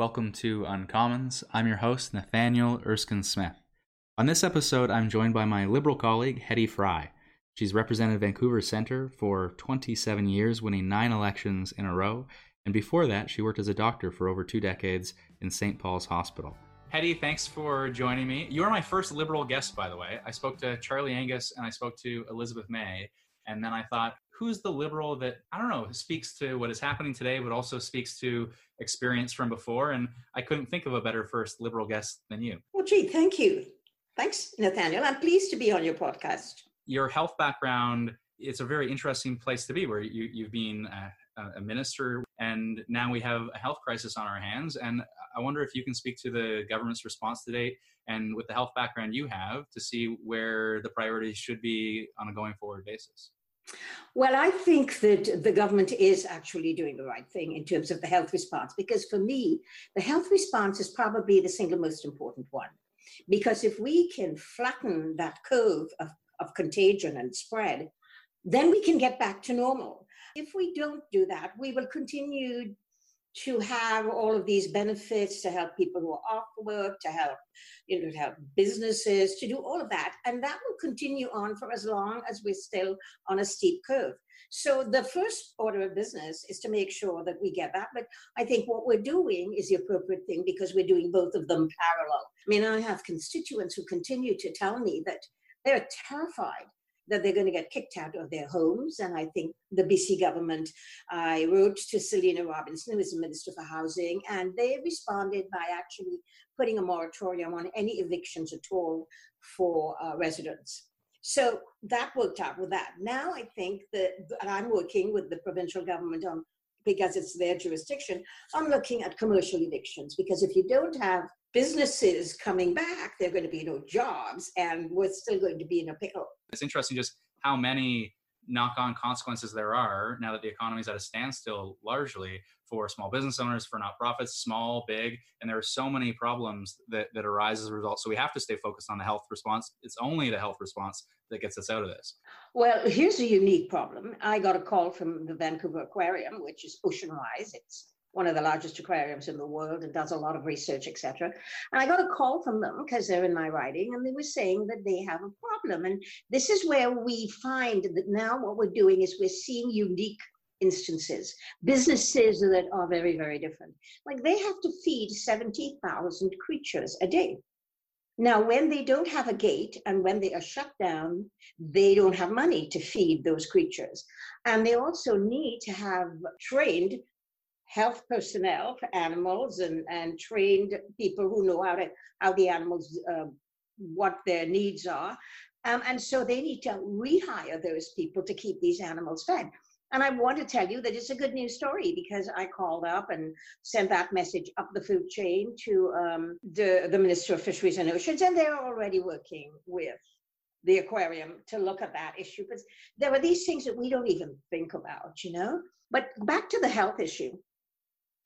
Welcome to Uncommons. I'm your host, Nathaniel Erskine Smith. On this episode, I'm joined by my Liberal colleague, Hedy Fry. She's represented Vancouver Centre for 27 years, winning nine elections in a row, and before that, she worked as a doctor for over two decades in St. Paul's Hospital. Hedy, thanks for joining me. You are my first Liberal guest, by the way. I spoke to Charlie Angus and I spoke to Elizabeth May, and then I thought, who's the liberal that I don't know speaks to what is happening today, but also speaks to experience from before? And I couldn't think of a better first liberal guest than you. Well, gee, thank you. Thanks, Nathaniel. I'm pleased to be on your podcast. Your health background, it's a very interesting place to be where you, you've been a, a minister and now we have a health crisis on our hands. And I wonder if you can speak to the government's response to date and with the health background you have to see where the priorities should be on a going forward basis. Well, I think that the government is actually doing the right thing in terms of the health response, because for me, the health response is probably the single most important one. Because if we can flatten that curve of, of contagion and spread, then we can get back to normal. If we don't do that, we will continue to have all of these benefits to help people who are off work, to help, you know, to help businesses, to do all of that. And that will continue on for as long as we're still on a steep curve. So the first order of business is to make sure that we get that. But I think what we're doing is the appropriate thing because we're doing both of them parallel. I mean, I have constituents who continue to tell me that they're terrified that they're going to get kicked out of their homes. And I think the BC government, I wrote to Selina Robinson, who is the Minister for Housing, and they responded by actually putting a moratorium on any evictions at all for uh, residents. So that worked out with that. Now I think that I'm working with the provincial government on because it's their jurisdiction. I'm looking at commercial evictions because if you don't have businesses coming back, there are going to be no jobs, and we're still going to be in a pickle. It's interesting just how many knock-on consequences there are now that the economy is at a standstill largely for small business owners for nonprofits small big and there are so many problems that, that arise as a result. So we have to stay focused on the health response. It's only the health response that gets us out of this. Well here's a unique problem. I got a call from the vancouver aquarium which is ocean wise it's one of the largest aquariums in the world and does a lot of research, etc. And I got a call from them because they're in my riding, and they were saying that they have a problem. And this is where we find that now what we're doing is we're seeing unique instances, businesses that are very, very different. Like they have to feed 70,000 creatures a day. Now, when they don't have a gate and when they are shut down, they don't have money to feed those creatures. And they also need to have trained health personnel for animals and, and trained people who know how to how the animals uh, what their needs are. Um, and so they need to rehire those people to keep these animals fed. And i want to tell you that it's a good news story because i called up and sent that message up the food chain to um, the, the minister of fisheries and oceans and they're already working with the aquarium to look at that issue because there are these things that we don't even think about you know? But back to the health issue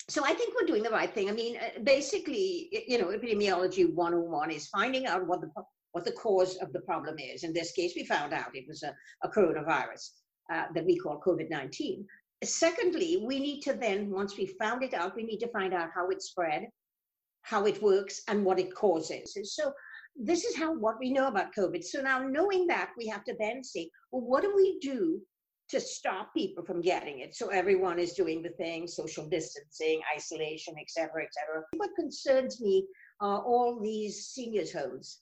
so I think we're doing the right thing. I mean, uh, basically, you know, epidemiology 101 is finding out what the what the cause of the problem is. In this case, we found out it was a, a coronavirus uh, that we call COVID-19. Secondly, we need to then, once we found it out, we need to find out how it spread, how it works, and what it causes. So this is how what we know about COVID. So now knowing that, we have to then say, well, what do we do to stop people from getting it. So everyone is doing the thing, social distancing, isolation, et cetera, et cetera. What concerns me are all these seniors homes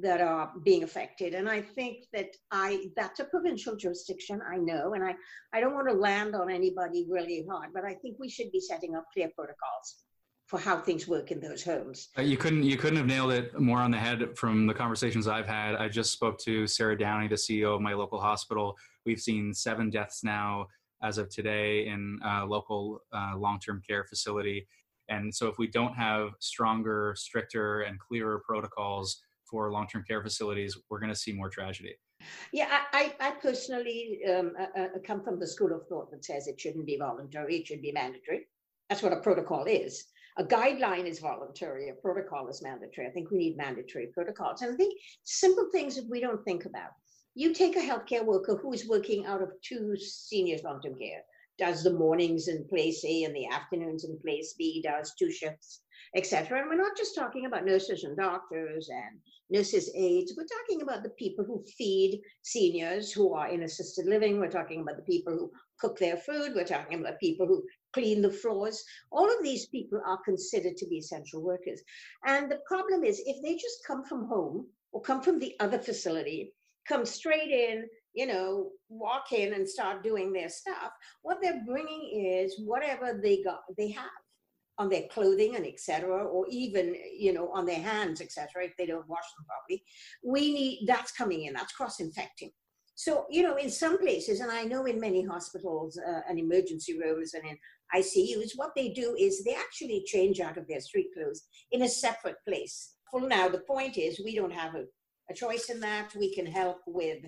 that are being affected. And I think that I that's a provincial jurisdiction, I know, and I, I don't want to land on anybody really hard, but I think we should be setting up clear protocols for how things work in those homes. Uh, you couldn't you couldn't have nailed it more on the head from the conversations I've had. I just spoke to Sarah Downey, the CEO of my local hospital. We've seen seven deaths now as of today in a local uh, long-term care facility. And so if we don't have stronger, stricter, and clearer protocols for long-term care facilities, we're going to see more tragedy. Yeah, I, I personally um, uh, uh, come from the school of thought that says it shouldn't be voluntary, it should be mandatory. That's what a protocol is a guideline is voluntary, a protocol is mandatory. I think we need mandatory protocols. And I think simple things that we don't think about. You take a healthcare worker who is working out of two seniors long term care does the mornings in place A and the afternoons in place B, does two shifts, etc. And we're not just talking about nurses and doctors and nurses' aides. We're talking about the people who feed seniors who are in assisted living. We're talking about the people who cook their food. We're talking about people who clean the floors. All of these people are considered to be essential workers. And the problem is if they just come from home or come from the other facility, come straight in, you know, walk in and start doing their stuff, what they're bringing is whatever they got, they have on their clothing and etc or even you know on their hands etc if they don't wash them properly. We need that's coming in that's cross infecting so you know in some places and i know in many hospitals uh, and emergency rooms and in icus what they do is they actually change out of their street clothes in a separate place. Well now the point is we don't have a, a choice in that we can help with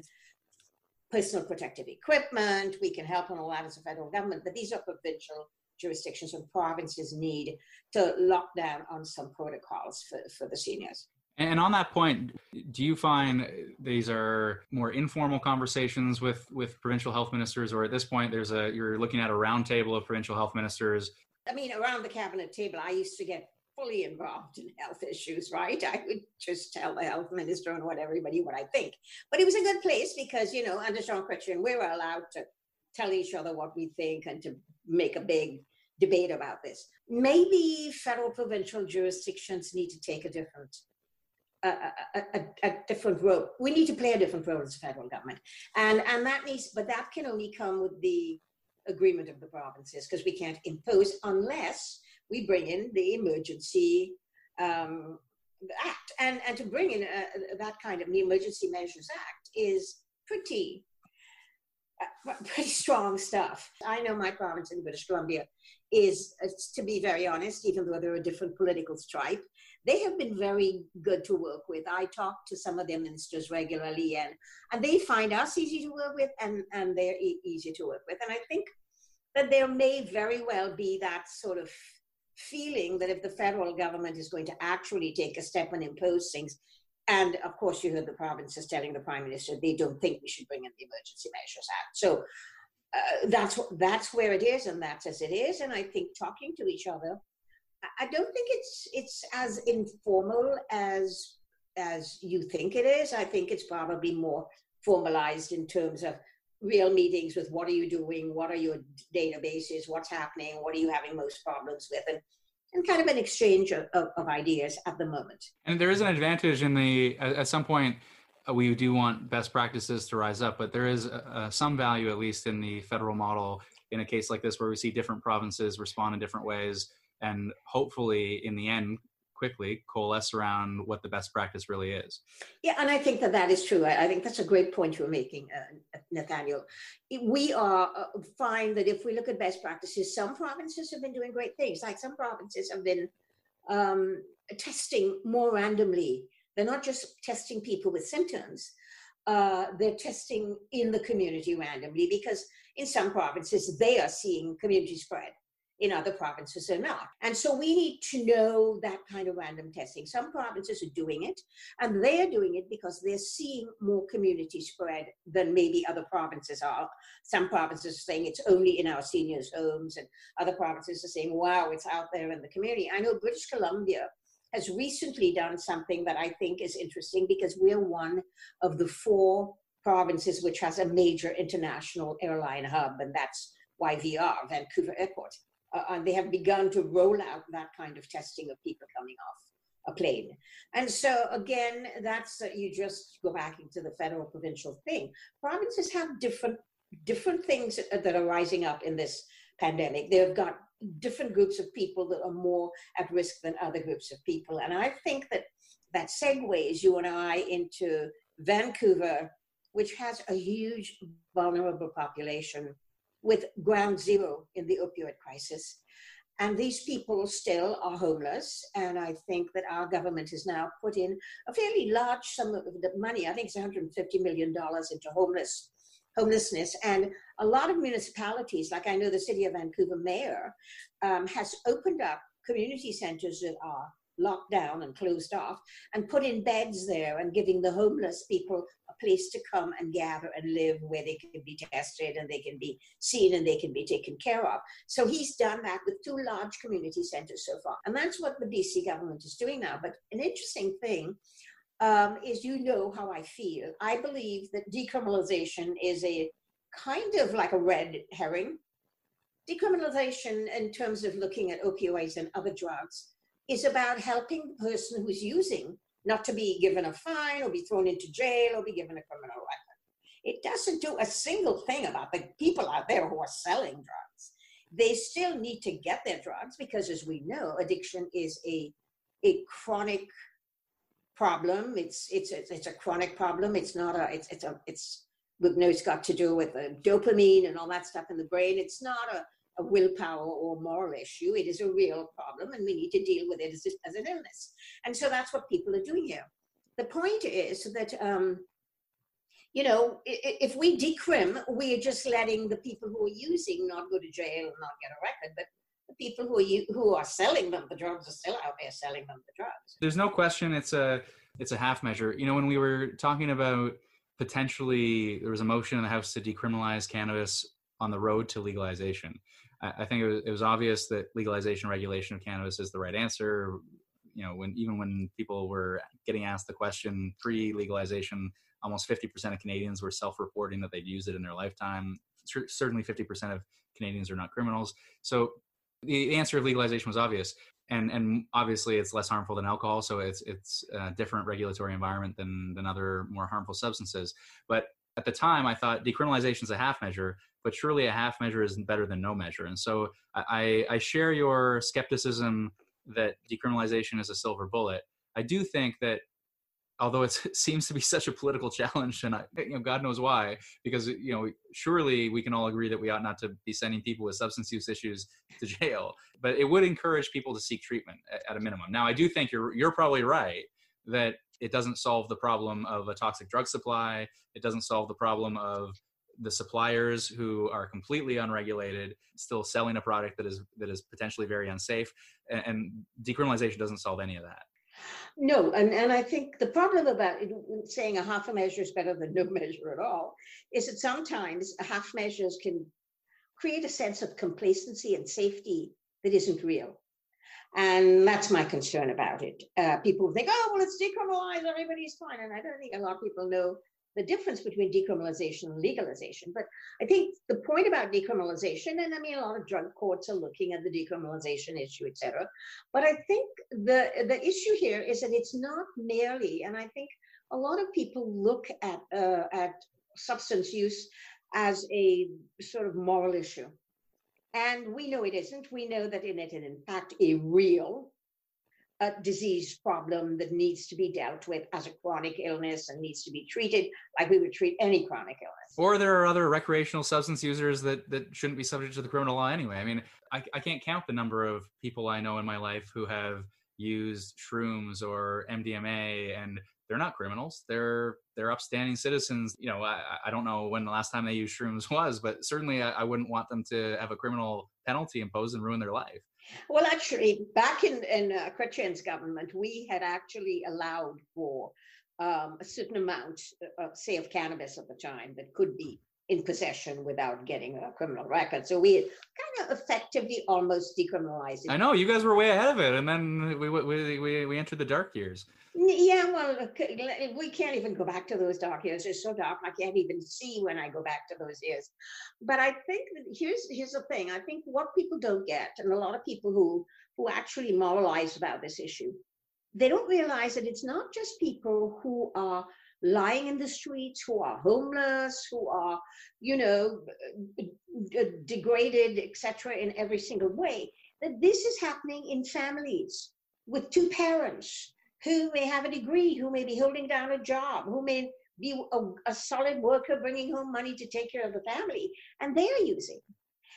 personal protective equipment. We can help on all that as a federal government, but these are provincial jurisdictions and provinces need to lock down on some protocols for, for the seniors. And on that point, do you find these are more informal conversations with, with provincial health ministers, or at this point, there's a you're looking at a roundtable of provincial health ministers? I mean, around the cabinet table, I used to get fully involved in health issues, right? I would just tell the health minister and what everybody what I think. But it was a good place because, you know, under Jean Chrétien, we were allowed to tell each other what we think and to make a big debate about this. Maybe federal provincial jurisdictions need to take a different a, a, a, different role. We need to play a different role as a federal government, and and that needs, but that can only come with the agreement of the provinces because we can't impose unless we bring in the emergency um, act. And, and to bring in uh, that kind of the Emergency Measures Act is pretty, uh, pretty strong stuff. I know my province in British Columbia is, uh, to be very honest, even though they're a different political stripe, they have been very good to work with. I talk to some of their ministers regularly, and, and they find us easy to work with, and, and they're e- easy to work with. And I think that there may very well be that sort of feeling that if the federal government is going to actually take a step and impose things, and of course, you heard the provinces telling the prime minister they don't think we should bring in the Emergency Measures Act. So uh, that's that's where it is, and that's as it is. And I think talking to each other, I don't think it's it's as informal as as you think it is. I think it's probably more formalized in terms of real meetings with what are you doing, what are your databases, what's happening, what are you having most problems with, and and kind of an exchange of, of, of ideas at the moment. And there is an advantage in the at, some point uh, we do want best practices to rise up, but there is uh, some value at least in the federal model in a case like this where we see different provinces respond in different ways and hopefully in the end quickly coalesce around what the best practice really is. Yeah, and I think that that is true. I, I think that's a great point you're making, uh, Nathaniel. We are uh, find that if we look at best practices, some provinces have been doing great things. Like some provinces have been um, testing more randomly. They're not just testing people with symptoms. Uh, they're testing in the community randomly because in some provinces they are seeing community spread in other provinces are not. And so we need to know that kind of random testing. Some provinces are doing it, and they are doing it because they're seeing more community spread than maybe other provinces are. Some provinces are saying it's only in our seniors' homes, and other provinces are saying, wow, it's out there in the community. I know British Columbia has recently done something that I think is interesting because we're one of the four provinces which has a major international airline hub, and that's YVR, Vancouver Airport uh, and they have begun to roll out that kind of testing of people coming off a plane. And so again, that's uh, you just go back into the federal provincial thing. Provinces have different different things that are rising up in this pandemic. They've got different groups of people that are more at risk than other groups of people. And I think that that segues you and I into Vancouver, which has a huge vulnerable population with ground zero in the opioid crisis. And these people still are homeless. And I think that our government has now put in a fairly large sum of money, I think it's $150 million into homeless homelessness. And a lot of municipalities, like I know the city of Vancouver mayor, um, has opened up community centers that are locked down and closed off and put in beds there and giving the homeless people a place to come and gather and live where they can be tested and they can be seen and they can be taken care of. So he's done that with two large community centers so far. And that's what the BC government is doing now. But an interesting thing um, is you know how I feel. I believe that decriminalization is a kind of like a red herring. Decriminalization, in terms of looking at opioids and other drugs, is about helping the person who's using not to be given a fine or be thrown into jail or be given a criminal record. It doesn't do a single thing about the people out there who are selling drugs. They still need to get their drugs because, as we know, addiction is a, a chronic problem. It's, it's, it's, it's a chronic problem. It's not a, it's, it's a, it's, we know it's got to do with the dopamine and all that stuff in the brain. It's not a, a willpower or moral issue. It is a real problem, and we need to deal with it as, as an illness. And so that's what people are doing here. The point is that, um, you know, if we decrim, we are just letting the people who are using not go to jail and not get a record, but the people who are you, who are selling them the drugs are still out there selling them the drugs. There's no question it's a it's a half measure. You know, when we were talking about potentially there was a motion in the House to decriminalize cannabis on the road to legalization. I, think it was, it was obvious that legalization regulation of cannabis is the right answer. You know, when even when people were getting asked the question pre-legalization, almost 50% of Canadians were self-reporting that they'd used it in their lifetime. Certainly, 50% of Canadians are not criminals. So the answer of legalization was obvious, and and obviously it's less harmful than alcohol, so it's it's a different regulatory environment than than other more harmful substances. But at the time, I thought decriminalization is a half measure but surely a half measure is better than no measure. And so I, I share your skepticism that decriminalization is a silver bullet. I do think that although it seems to be such a political challenge and I, you know, god knows why because you know surely we can all agree that we ought not to be sending people with substance use issues to jail but it would encourage people to seek treatment at a minimum now i do think you're you're probably right that it doesn't solve the problem of a toxic drug supply it doesn't solve the problem of the suppliers who are completely unregulated still selling a product that is that is potentially very unsafe and, and decriminalization doesn't solve any of that no and, and i think the problem about saying a half a measure is better than no measure at all is that sometimes half measures can create a sense of complacency and safety that isn't real and that's my concern about it. Uh, people think, oh, well, it's decriminalized, everybody's fine. And I don't think a lot of people know the difference between decriminalization and legalization. But I think the point about decriminalization, and I mean, a lot of drug courts are looking at the decriminalization issue, et cetera. But I think the, the issue here is that it's not merely, and I think a lot of people look at, uh, at substance use as a sort of moral issue. And we know it isn't. We know that it is, in fact, a real a disease problem that needs to be dealt with as a chronic illness and needs to be treated like we would treat any chronic illness. Or there are other recreational substance users that, that shouldn't be subject to the criminal law anyway. I mean, I, I can't count the number of people I know in my life who have used shrooms or MDMA and they're not criminals. They're they're upstanding citizens. You know, I, I don't know when the last time they used shrooms was, but certainly I, I wouldn't want them to have a criminal penalty imposed and ruin their life. Well, actually, back in, in uh, government, we had actually allowed for um, a certain amount, uh, say, of cannabis at the time that could be in possession without getting a criminal record. So we kind of effectively almost decriminalized it. I know you guys were way ahead of it, and then we we we, we entered the dark years. Yeah, well, we can't even go back to those dark years. It's so dark, I can't even see when I go back to those years. But I think that here's here's the thing. I think what people don't get, and a lot of people who who actually moralize about this issue, they don't realize that it's not just people who are lying in the streets, who are homeless, who are, you know, uh, uh, degraded, etc., in every single way. That this is happening in families with two parents who may have a degree, who may be holding down a job, who may be a, a solid worker bringing home money to take care of the family, and they're using.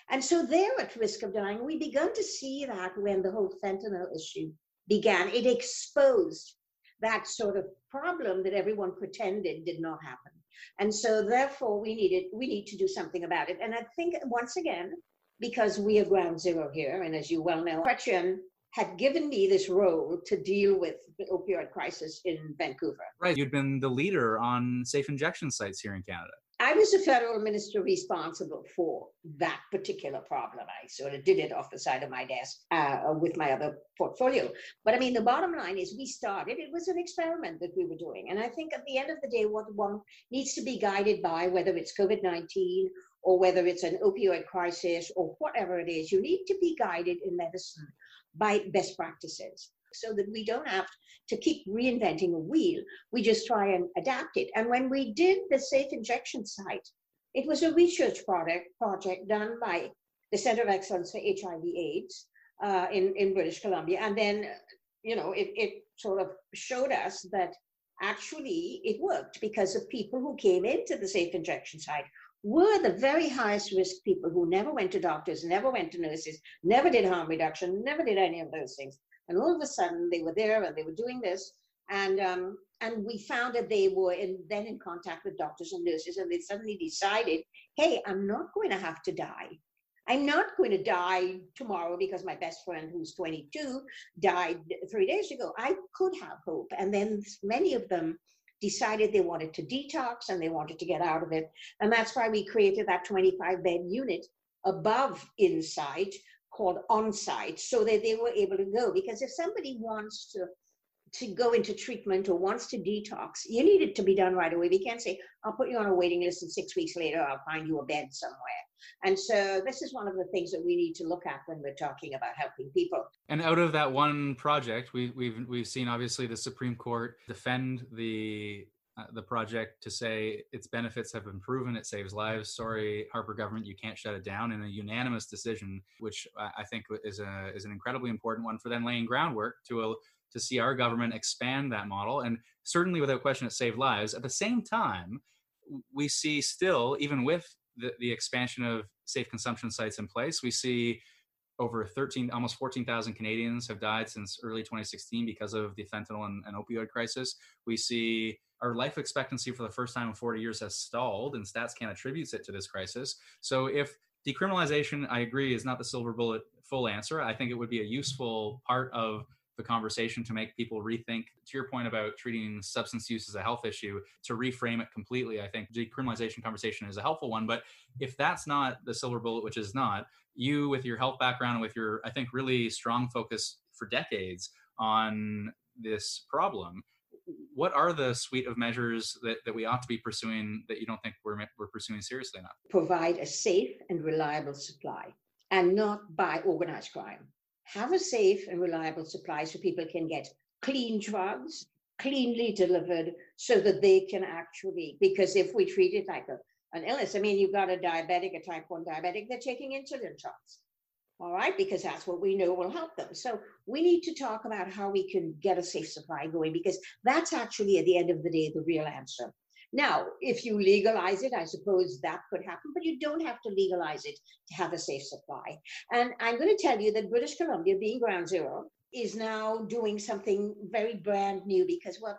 And so they're at risk of dying. We began to see that when the whole fentanyl issue began. It exposed that sort of problem that everyone pretended did not happen. And so therefore we needed we need to do something about it. And I think once again, because we are ground zero here, and as you well know, Chrétien had given me this role to deal with the opioid crisis in Vancouver. Right. You'd been the leader on safe injection sites here in Canada. I was the federal minister responsible for that particular problem. I sort of did it off the side of my desk uh, with my other portfolio. But I mean, the bottom line is we started, it was an experiment that we were doing. And I think at the end of the day, what one needs to be guided by, whether it's COVID 19 or whether it's an opioid crisis or whatever it is, you need to be guided in medicine by best practices so that we don't have to keep reinventing a wheel. We just try and adapt it. And when we did the safe injection site, it was a research project, project done by the Center of Excellence for HIV AIDS uh, in, in British Columbia. And then, you know, it, it sort of showed us that actually it worked because the people who came into the safe injection site were the very highest risk people who never went to doctors, never went to nurses, never did harm reduction, never did any of those things. And all of a sudden, they were there and they were doing this. And um, and we found that they were in, then in contact with doctors and nurses, and they suddenly decided, hey, I'm not going to have to die. I'm not going to die tomorrow because my best friend, who's 22, died three days ago. I could have hope. And then many of them decided they wanted to detox and they wanted to get out of it. And that's why we created that 25 bed unit above Insite called Onsite so that they were able to go. Because if somebody wants to to go into treatment or wants to detox you need it to be done right away. We can't say i'll put you on a waiting list and six weeks later i'll find you a bed somewhere. And so this is one of the things that we need to look at when we're talking about helping people. And out of that one project we, we've we've seen obviously the supreme court defend the uh, the project to say its benefits have been proven. It saves lives. Sorry, Harper government, you can't shut it down. In a unanimous decision, which I think is a is an incredibly important one for then laying groundwork to a, to see our government expand that model. And certainly, without question, it saved lives. At the same time, we see still, even with the, the expansion of safe consumption sites in place, we see over 13 almost 14,000 Canadians have died since early 2016 because of the fentanyl and, and, opioid crisis. We see our life expectancy for the first time in 40 years has stalled, and StatsCan attributes it to this crisis. So if decriminalization, I agree, is not the silver bullet full answer, I think it would be a useful part of the conversation to make people rethink to your point about treating substance use as a health issue to reframe it completely i think decriminalization conversation is a helpful one but if that's not the silver bullet which is not you with your health background and with your i think really strong focus for decades on this problem what are the suite of measures that, that we ought to be pursuing that you don't think we're, we're pursuing seriously enough? Provide a safe and reliable supply and not by organized crime. Have a safe and reliable supply so people can get clean drugs, cleanly delivered, so that they can actually, because if we treat it like a, an illness, I mean, you've got a diabetic, a type 1 diabetic, they're taking insulin shots all right, because that's what we know will help them. So we need to talk about how we can get a safe supply going because that's actually at the end of the day the real answer. Now, if you legalize it, I suppose that could happen, but you don't have to legalize it to have a safe supply. And I'm going to tell you that British Columbia, being ground zero, is now doing something very brand new because what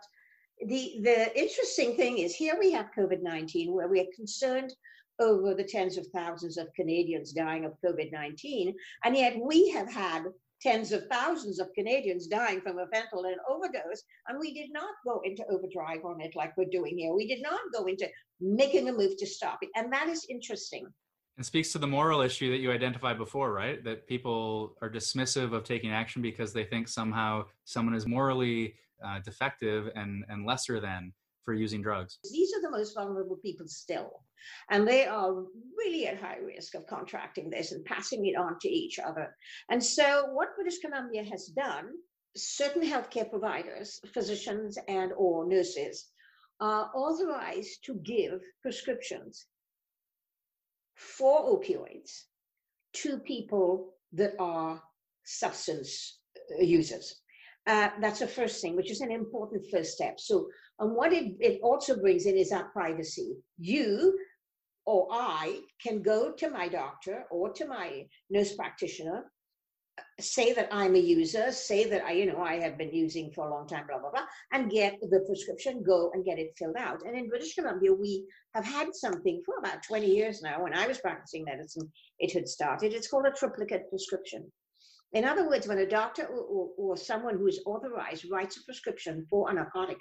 the the interesting thing is here we have COVID-19 where we are concerned over the tens of thousands of Canadians dying of COVID 19. And yet we have had tens of thousands of Canadians dying from a fentanyl overdose, and we did not go into overdrive on it like we're doing here. We did not go into making a move to stop it. And that is interesting. And speaks to the moral issue that you identified before, right? That people are dismissive of taking action because they think somehow someone is morally uh, defective and, and lesser than for using drugs. These are the most vulnerable people still. And they are really at high risk of contracting this and passing it on to each other. And so, what British Columbia has done, certain healthcare providers, physicians and or nurses, are authorized to give prescriptions for opioids to people that are substance uh, users. Uh, that's the first thing, which is an important first step. So, and what it, it also brings in is that privacy. You or I can go to my doctor or to my nurse practitioner, say that I'm a user, say that I, you know, I have been using for a long time, blah, blah, blah, and get the prescription, go and get it filled out. And in British Columbia, we have had something for about 20 years now. When I was practicing medicine, it had started. It's called a triplicate prescription. In other words, when a doctor or, or, someone who is authorized writes a prescription for a narcotic,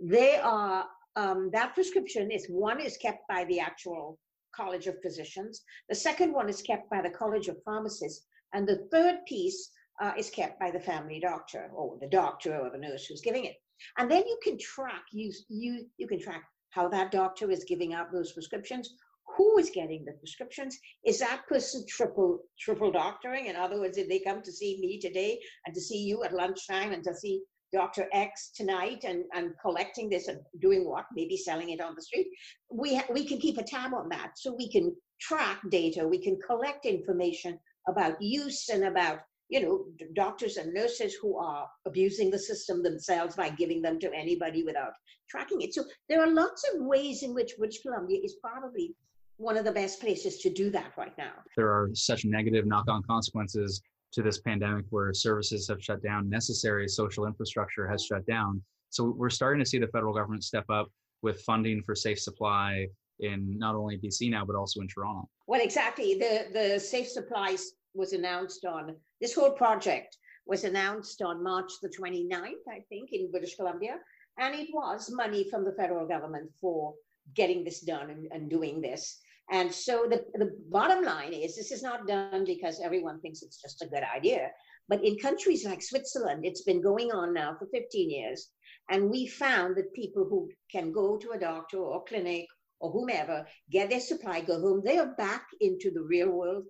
they are um, that prescription is one is kept by the actual College of Physicians. The second one is kept by the College of Pharmacists. And the third piece uh, is kept by the family doctor or the doctor or the nurse who's giving it. And then you can track, you, you, you can track how that doctor is giving out those prescriptions, who is getting the prescriptions? Is that person triple triple doctoring? In other words did they come to see me today and to see you at lunchtime and to see dr x tonight and, and collecting this and doing what? Maybe selling it on the street? We ha- we can keep a tab on that so we can track data. We can collect information about use and about you know doctors and nurses who are abusing the system themselves by giving them to anybody without tracking it. So there are lots of ways in which british columbia is probably one of the best places to do that right now. There are such negative knock on consequences to this pandemic where services have shut down, necessary social infrastructure has shut down. So we're starting to see the federal government step up with funding for safe supply in not only BC now, but also in Toronto. Well, exactly. The, the safe supplies was announced on this whole project was announced on March the 29th, I think, in British Columbia. And it was money from the federal government for getting this done and, and doing this. And so the, the bottom line is this is not done because everyone thinks it's just a good idea. But in countries like Switzerland, it's been going on now for 15 years. And we found that people who can go to a doctor or clinic or whomever, get their supply, go home, they are back into the real world.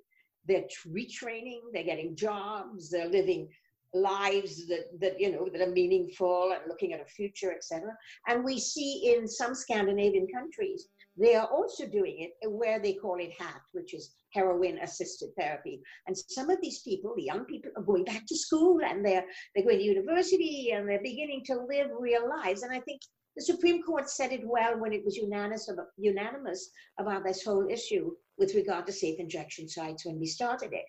They're retraining, they're getting jobs, they're living lives that, that you know that are meaningful and looking at a future, etc. And we see in some Scandinavian countries they are also doing it where they call it HAT, which is heroin assisted therapy. And some of these people, the young people, are going back to school and they're they're going to university and they're beginning to live real lives. And I think the Supreme Court said it well when it was unanimous about, unanimous about this whole issue with regard to safe injection sites when we started it.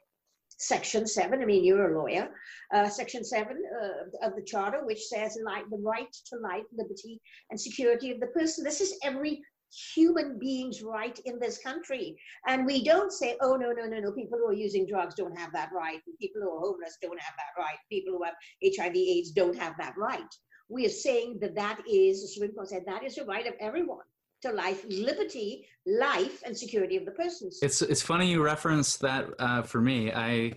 Section 7, I mean, you're a lawyer, uh, Section 7 uh, of the Charter, which says like, the right to life, liberty, and security of the person. This is every human being's right in this country. And we don't say, oh, no, no, no, no, people who are using drugs don't have that right. People who are homeless don't have that right. People who have HIV, AIDS don't have that right. We are saying that that is, the Supreme Court said, that is a right of everyone to life, liberty, life, and security of the persons. It's it's funny you reference that uh, for me. I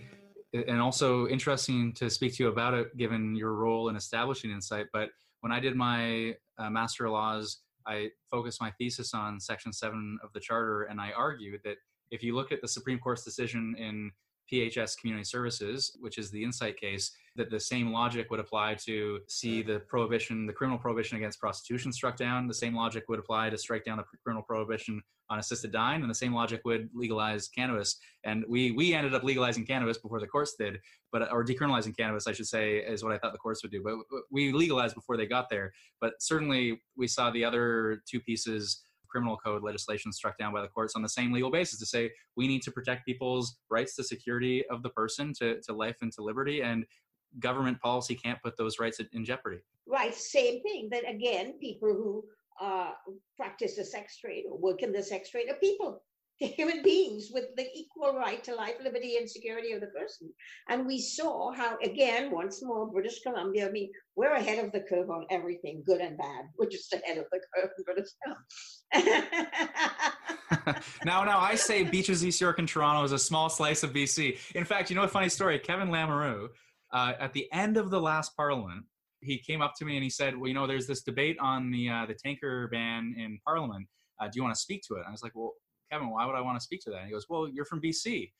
and also interesting to speak to you about it, given your role in establishing Insite But when I did my uh, Master of Laws, I focused my thesis on Section Seven of the Charter, and I argued that if you look at the Supreme Court's decision in PHS Community Services, which is the Insite case, that the same logic would apply to see the prohibition, the criminal prohibition against prostitution struck down. The same logic would apply to strike down the criminal prohibition on assisted dying, and the same logic would legalize cannabis. And we we ended up legalizing cannabis before the courts did, but or decriminalizing cannabis, I should say, is what I thought the courts would do. But we legalized before they got there. But certainly, we saw the other two pieces criminal code legislation struck down by the courts on the same legal basis to say we need to protect people's rights to security of the person to, to life and to liberty and government policy can't put those rights in jeopardy right same thing that again people who uh, practice the sex trade or work in the sex trade are people human beings with the equal right to life, liberty, and security of the person. And we saw how, again, once more, British Columbia, I mean, we're ahead of the curve on everything, good and bad. We're just ahead of the curve in British Columbia. now, now, I say Beaches, East York, and Toronto is a small slice of BC. In fact, you know a funny story? Kevin Lamoureux, uh, at the end of the last parliament, he came up to me and he said, "Well, you know, there's this debate on the uh, the tanker ban in Parliament. Uh, do you want to speak to it?" And I was like, "Well, Kevin, why would I want to speak to that? And he goes, Well, you're from BC.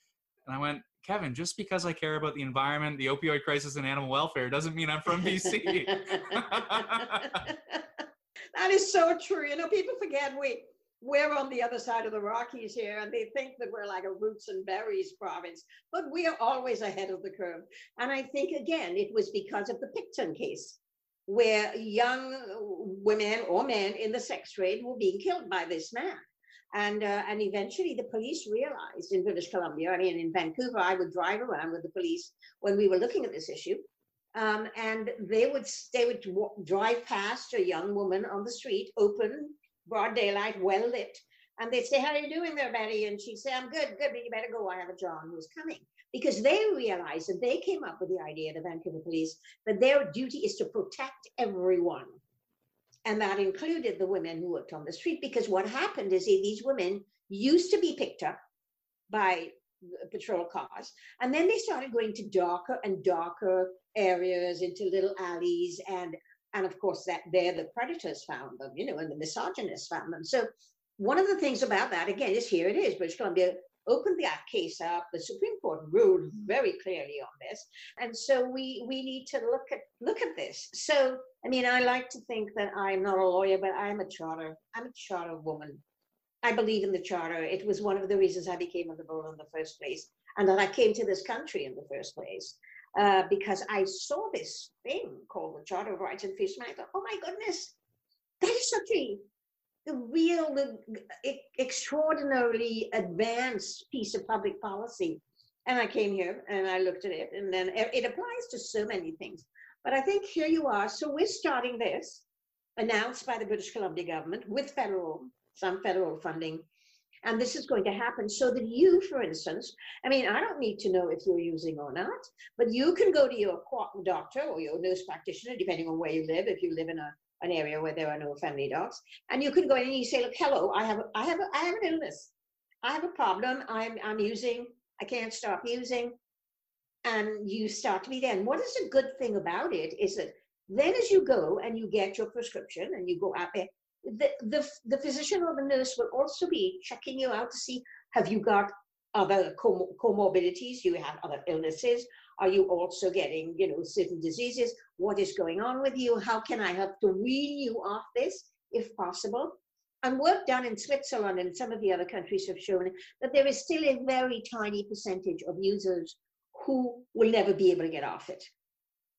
And I went, Kevin, just because I care about the environment, the opioid crisis, and animal welfare doesn't mean I'm from BC. that is so true. You know, people forget we we're on the other side of the Rockies here, and they think that we're like a roots and berries province, but we are always ahead of the curve. And I think again, it was because of the Picton case, where young women or men in the sex trade were being killed by this man. And, uh, and eventually the police realized in British Columbia, I mean, in Vancouver, I would drive around with the police when we were looking at this issue. Um, and they would, they would drive past a young woman on the street, open, broad daylight, well lit. And they'd say, How are you doing there, Betty? And she'd say, I'm good, good, but you better go. I have a John who's coming. Because they realized that they came up with the idea, the Vancouver police, that their duty is to protect everyone. And that included the women who worked on the street. Because what happened is these women used to be picked up by patrol cars. And then they started going to darker and darker areas, into little alleys, and and of course that there the predators found them, you know, and the misogynists found them. So one of the things about that, again, is here it is, British Columbia opened that case up. The Supreme Court ruled mm-hmm. very clearly on this, and so we we need to look at look at this. So I mean, I like to think that I'm not a lawyer, but I'm a charter. I'm a charter woman. I believe in the charter. It was one of the reasons I became a liberal in the first place, and that I came to this country in the first place. Uh, because I saw this thing called the Charter of Rights and Freedoms, and I thought, oh my goodness, that is such a the real, the extraordinarily advanced piece of public policy. And I came here and I looked at it, and then it applies to so many things. But I think here you are. So we're starting this, announced by the British Columbia government with federal, some federal funding. And this is going to happen so that you, for instance, I mean, I don't need to know if you're using or not, but you can go to your doctor or your nurse practitioner, depending on where you live. If you live in a an area where there are no family docs and you can go in and you say, "Look, hello, I have, I have, I have an illness. I have a problem. I'm, I'm using. I can't stop using." And you start to be then. What is a good thing about it is that then, as you go and you get your prescription and you go out there, the, the, the physician or the nurse will also be checking you out to see have you got other com- comorbidities, you have other illnesses, are you also getting, you know, certain diseases? What is going on with you? How can I help to wean you off this, if possible? And work done in Switzerland and some of the other countries have shown that there is still a very tiny percentage of users who will never be able to get off it.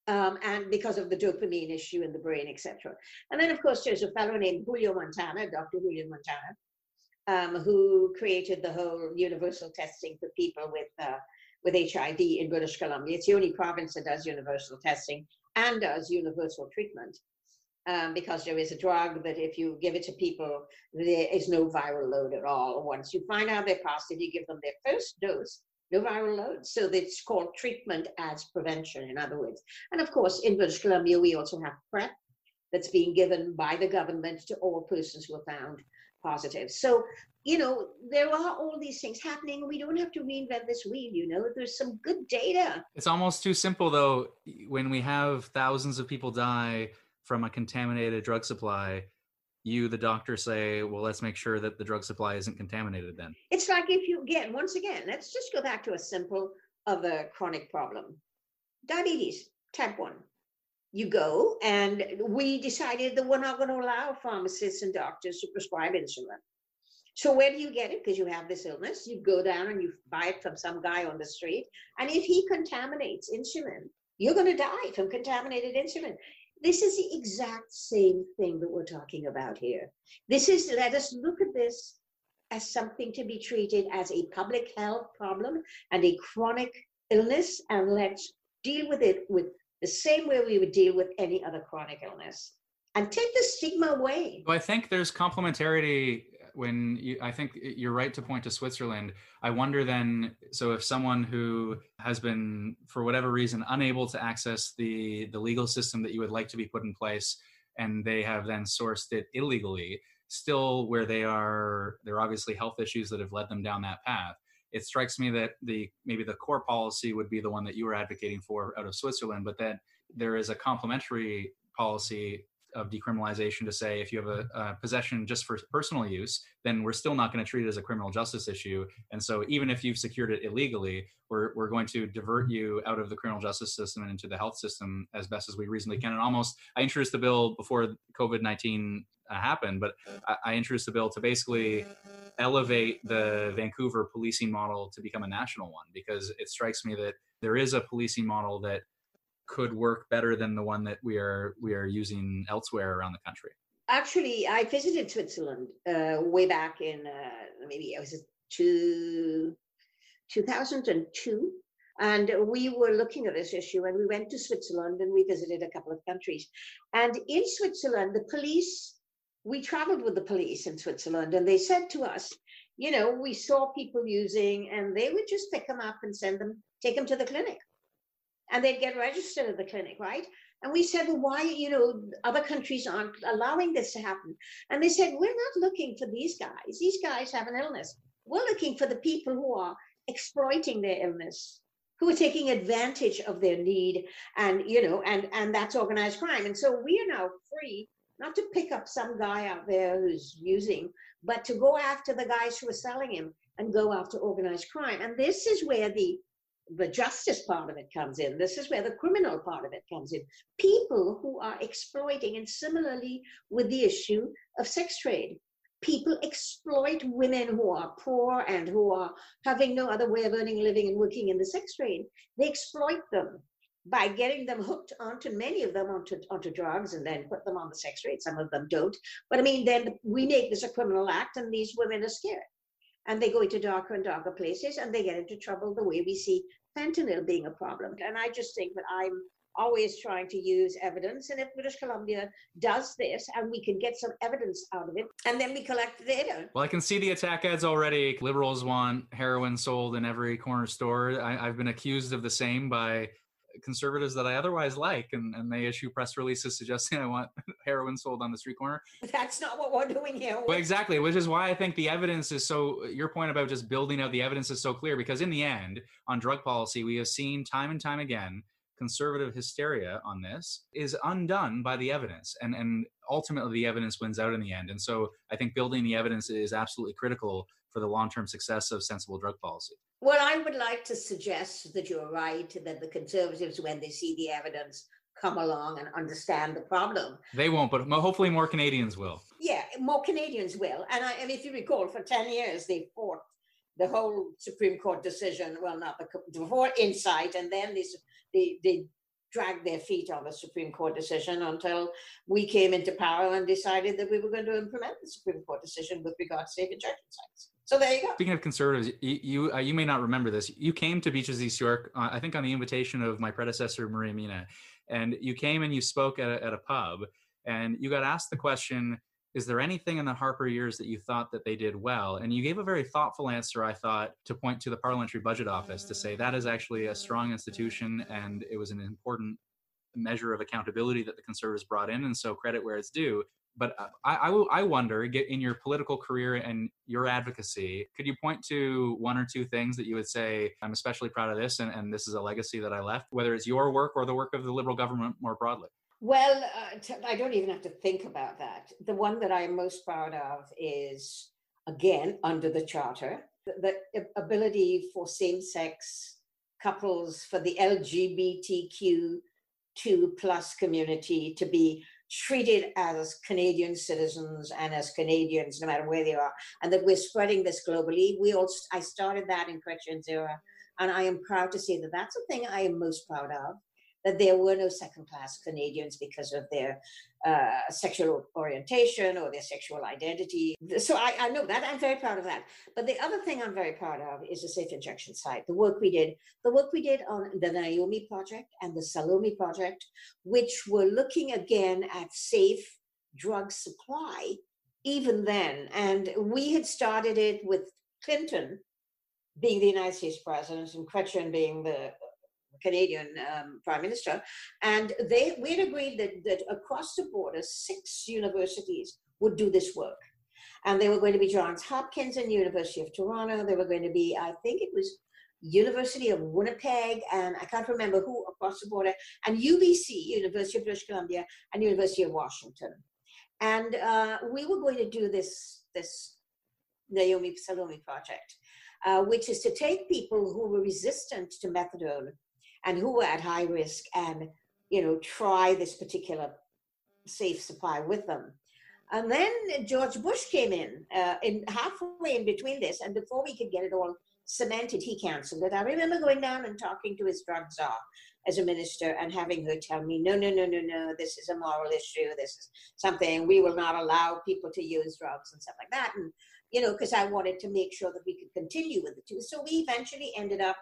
Um, and because of the dopamine issue in the brain, etc. And then, of course, there's a fellow named Julio Montaner, Dr. Julio Montaner, um, who created the whole universal testing for people with uh, with HIV in British Columbia. It's the only province that does universal testing and does universal treatment. Um, because there is a drug that if you give it to people, there is no viral load at all. Once you find out they're positive, you give them their first dose, no viral load. So it's called treatment as prevention, in other words. And of course, in British Columbia, we also have PrEP that's being given by the government to all persons who are found positive. So you know, there are all these things happening. We don't have to reinvent this wheel, you know, there's some good data. It's almost too simple, though, when we have thousands of people die from a contaminated drug supply. You, the doctor, say, well, let's make sure that the drug supply isn't contaminated then. It's like if you, again, once again, let's just go back to a simple of a chronic problem diabetes, type 1 you go and we decided that we're not going to allow pharmacists and doctors to prescribe insulin so where do you get it? Because you have this illness. You go down and you buy it from some guy on the street. And if he contaminates insulin, you're going to die from contaminated insulin. This is the exact same thing that we're talking about here. This is, let us look at this as something to be treated as a public health problem and a chronic illness, and let's deal with it with the same way we would deal with any other chronic illness and take the stigma away. Well, I think there's complementarity when you, I think you're right to point to Switzerland. I wonder then, so if someone who has been, for whatever reason, unable to access the the legal system that you would like to be put in place, and they have then sourced it illegally, still where they are, there are obviously health issues that have led them down that path. It strikes me that the maybe the core policy would be the one that you were advocating for out of Switzerland, but that there is a complementary policy of decriminalization to say if you have a, a, possession just for personal use, then we're still not going to treat it as a criminal justice issue. And so even if you've secured it illegally, we're, we're going to divert you out of the criminal justice system and into the health system as best as we reasonably can. And almost, I introduced the bill before COVID 19 uh, happened, but I, I introduced the bill to basically elevate the Vancouver policing model to become a national one because it strikes me that there is a policing model that could work better than the one that we are we are using elsewhere around the country? Actually, I visited Switzerland uh, way back in uh, maybe it was two, 2002 and we were looking at this issue and we went to Switzerland and we visited a couple of countries. And in Switzerland, the police we traveled with the police in Switzerland and they said to us, you know, we saw people using and they would just pick them up and send them, take them to the clinic. And they'd get registered at the clinic, right? And we said, well, why, you know, other countries aren't allowing this to happen. And they said, we're not looking for these guys. These guys have an illness. We're looking for the people who are exploiting their illness who are taking advantage of their need and you know and and that's organized crime and so we are now free not to pick up some guy out there who's using but to go after the guys who are selling him and go after organized crime and this is where the the justice part of it comes in this is where the criminal part of it comes in people who are exploiting and similarly with the issue of sex trade people exploit women who are poor and who are having no other way of earning a living and working in the sex trade. They exploit them by getting them hooked onto many of them onto, onto drugs and then put them on the sex trade. Some of them don't. But I mean, then we make this a criminal act and these women are scared. And they go into darker and darker places and they get into trouble the way we see fentanyl being a problem. And I just think that I'm always trying to use evidence. And if British Columbia does this and we can get some evidence out of it, and then we collect the data. Well, I can see the attack ads already. Liberals want heroin sold in every corner store. I, have been accused of the same by conservatives that I otherwise like, and, and they issue press releases suggesting I want heroin sold on the street corner. That's not what we're doing here. Well, exactly, which is why I think the evidence is so. Your point about just building out the evidence is so clear because in the end, on drug policy, we have seen time and time again conservative hysteria on this is undone by the evidence and and ultimately the evidence wins out in the end. And so i think building the evidence is absolutely critical for the long-term success of sensible drug policy. Well i would like to suggest that you're right that the conservatives when they see the evidence come along and understand the problem. They won't but hopefully more canadians will. Yeah more canadians will. And, I, and if you recall for 10 years they fought the whole Supreme Court decision, well, not the before Insite, and then they, they, they dragged their feet on the Supreme Court decision until we came into power and decided that we were going to implement the Supreme Court decision with regard to safe injection sites. So there you go. Speaking of conservatives, you you, uh, you may not remember this. You came to Beaches East York, uh, I think, on the invitation of my predecessor Maria Minna, and you came and you spoke at a, at a pub, and you got asked the question is there anything in the Harper years that you thought that they did well? And you gave a very thoughtful answer, I thought, to point to the Parliamentary Budget Office to say that is actually a strong institution and it was an important measure of accountability that the Conservatives brought in, and so credit where it's due. But uh, I, I, I wonder, in your political career and your advocacy, could you point to one or two things that you would say, I'm especially proud of this, and, and this is a legacy that I left, whether it's your work or the work of the Liberal government more broadly? Well, uh, t- I don't even have to think about that. The one that I am most proud of is, again, under the Charter, the, the ability for same sex couples, for the LGBTQ2 plus community to be treated as Canadian citizens and as Canadians, no matter where they are, and that we're spreading this globally. We all, I started that in Chrétien's era, and I am proud to say that that's the thing I am most proud of that there were no second class Canadians because of their uh, sexual orientation or their sexual identity. So I, I, know that. I'm very proud of that. But the other thing I'm very proud of is the safe injection site, the work we did, the work we did on the Naomi project and the Salome project, which were looking again at safe drug supply even then. And we had started it with Clinton being the United States president and Chrétien being the Canadian um, Prime Minister, and they we had agreed that that across the border, six universities would do this work, and they were going to be Johns Hopkins and University of Toronto. They were going to be, I think it was University of Winnipeg, and I can't remember who across the border, and UBC, University of British Columbia, and University of Washington. And uh, we were going to do this this Naomi Salome project, uh, which is to take people who were resistant to methadone and who were at high risk and you know try this particular safe supply with them. And then george bush came in uh, in halfway in between this and before we could get it all cemented he canceled it. I remember going down and talking to his drug czar as a minister and having her tell me no no no no no this is a moral issue this is something we will not allow people to use drugs and stuff like that. And you know because i wanted to make sure that we could continue with the two. So we eventually ended up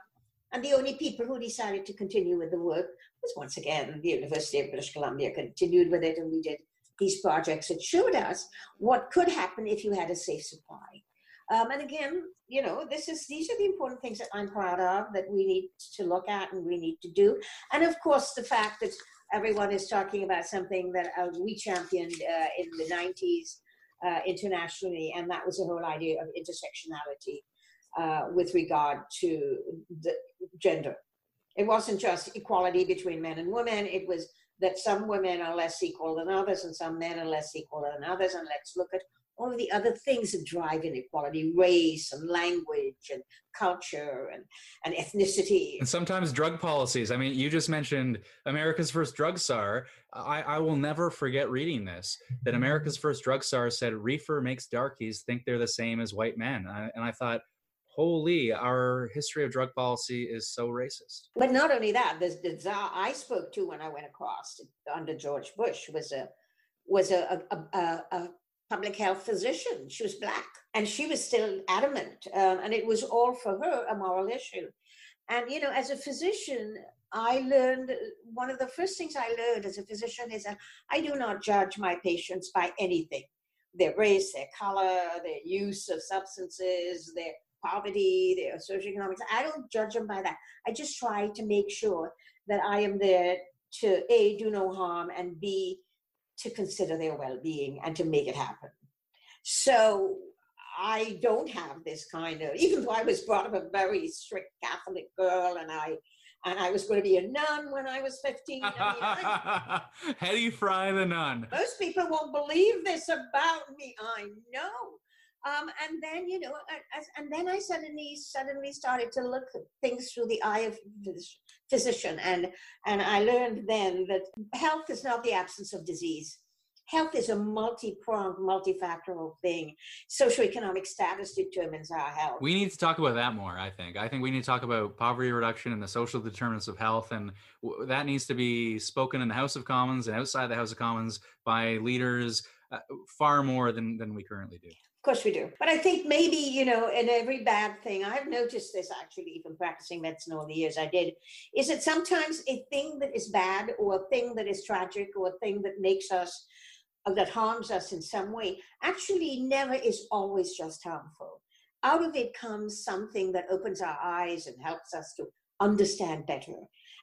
and the only people who decided to continue with the work was once again the University of British Columbia continued with it, and we did these projects, it showed us what could happen if you had a safe supply. Um, and again, you know, this is these are the important things that I'm proud of that we need to look at and we need to do. And of course, the fact that everyone is talking about something that uh, we championed uh, in the 90s uh, internationally, and that was the whole idea of intersectionality uh, with regard to gender. It wasn't just equality between men and women, it was that some women are less equal than others and some men are less equal than others, and let's look at all the other things that drive inequality race and language and culture and, and ethnicity. And sometimes drug policies. I mean you just mentioned america's first drug czar. I, I will never forget reading this that america's first drug czar said reefer makes darkies think they're the same as white men. And i thought holy our history of drug policy is so racist but not only that the, the czar i spoke to when i went across under george bush was a was a, a, a, a public health physician. She was black and she was still adamant. Um, and it was all for her a moral issue. And, you know, as a physician, I learned one of the first things I learned as a physician is that I do not judge my patients by anything their race, their color, their use of substances, their poverty, their socioeconomics. I don't judge them by that. I just try to make sure that I am there to A, do no harm, and B, to consider their well-being and to make it happen. So I don't have this kind of, even though I was brought up a very strict Catholic girl and I and I was going to be a nun when I was 15. I mean, Hedy Fry the nun. Most people won't believe this about me. I know. Um, and then you know, as, and then I suddenly suddenly started to look at things through the eye of a physician, and and I learned then that health is not the absence of disease. Health is a multi-pronged, multifactorial thing. Socioeconomic status determines our health. We need to talk about that more. I think. I think we need to talk about poverty reduction and the social determinants of health, and w- that needs to be spoken in the House of Commons and outside the House of Commons by leaders uh, far more than than we currently do. Of course we do. But I think maybe, you know, in every bad thing, I've noticed this actually, even practicing medicine all the years I did, is that sometimes a thing that is bad or a thing that is tragic or a thing that makes us, or that harms us in some way, actually never is always just harmful. Out of it comes something that opens our eyes and helps us to understand better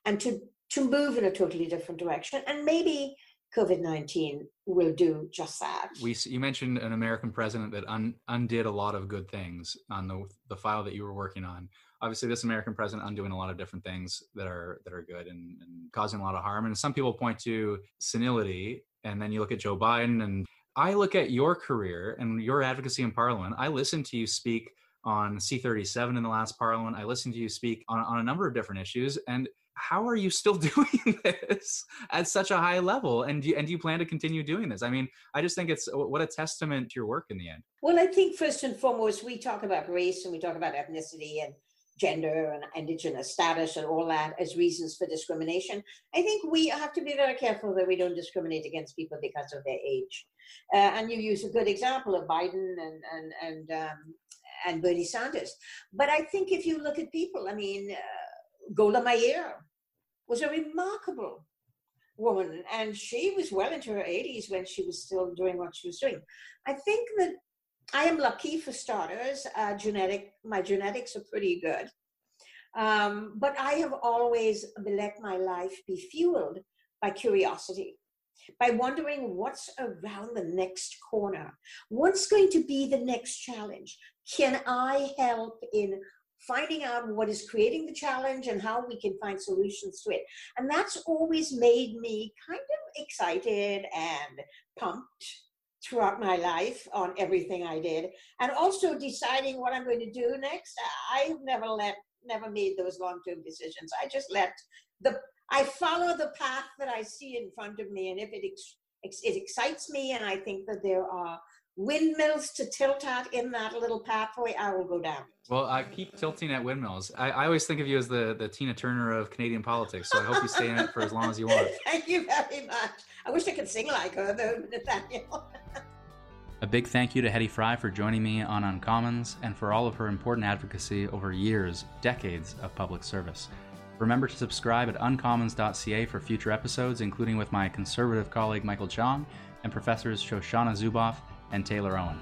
and to, to move in a totally different direction. And maybe COVID 19 will do just that. We, you mentioned an American president that un, undid a lot of good things on the, the file that you were working on. Obviously, this American president undoing a lot of different things that are that are good and, and causing a lot of harm. And some people point to senility, and then you look at Joe Biden. And I look at your career and your advocacy in Parliament. I listened to you speak on C37 in the last Parliament. I listened to you speak on, on a number of different issues, and how are you still doing this at such a high level? And do you, and do you plan to continue doing this? I mean i just think it's what a testament to your work in the end. Well i think first and foremost we talk about race and we talk about ethnicity and gender and indigenous status and all that as reasons for discrimination. I think we have to be very careful that we don't discriminate against people because of their age. Uh, and you use a good example of biden and and and um, and bernie sanders. But i think if you look at people i mean uh, Golda Meir was a remarkable woman, and she was well into her 80s when she was still doing what she was doing. I think that I am lucky for starters. Uh, genetic, my genetics are pretty good, um, but I have always let my life be fueled by curiosity, by wondering what's around the next corner, what's going to be the next challenge. Can I help in finding out what is creating the challenge and how we can find solutions to it. And that's always made me kind of excited and pumped throughout my life on everything I did. And also deciding what I'm going to do next. I've never let never made those long-term decisions. I just let the I follow the path that I see in front of me and if it it excites me and I think that there are windmills to tilt at in that little pathway, I will go down. Well, I keep tilting at windmills. I, I, always think of you as the, the Tina Turner of Canadian politics, so I hope you stay in it for as long as you want. Thank you very much. I wish I could sing like her, though, Nathaniel. A big thank you to Hedy Fry for joining me on Uncommons and for all of her important advocacy over years, decades of public service. Remember to subscribe at uncommons.ca for future episodes, including with my conservative colleague Michael Chong and professors Shoshana Zuboff and Taylor Owen.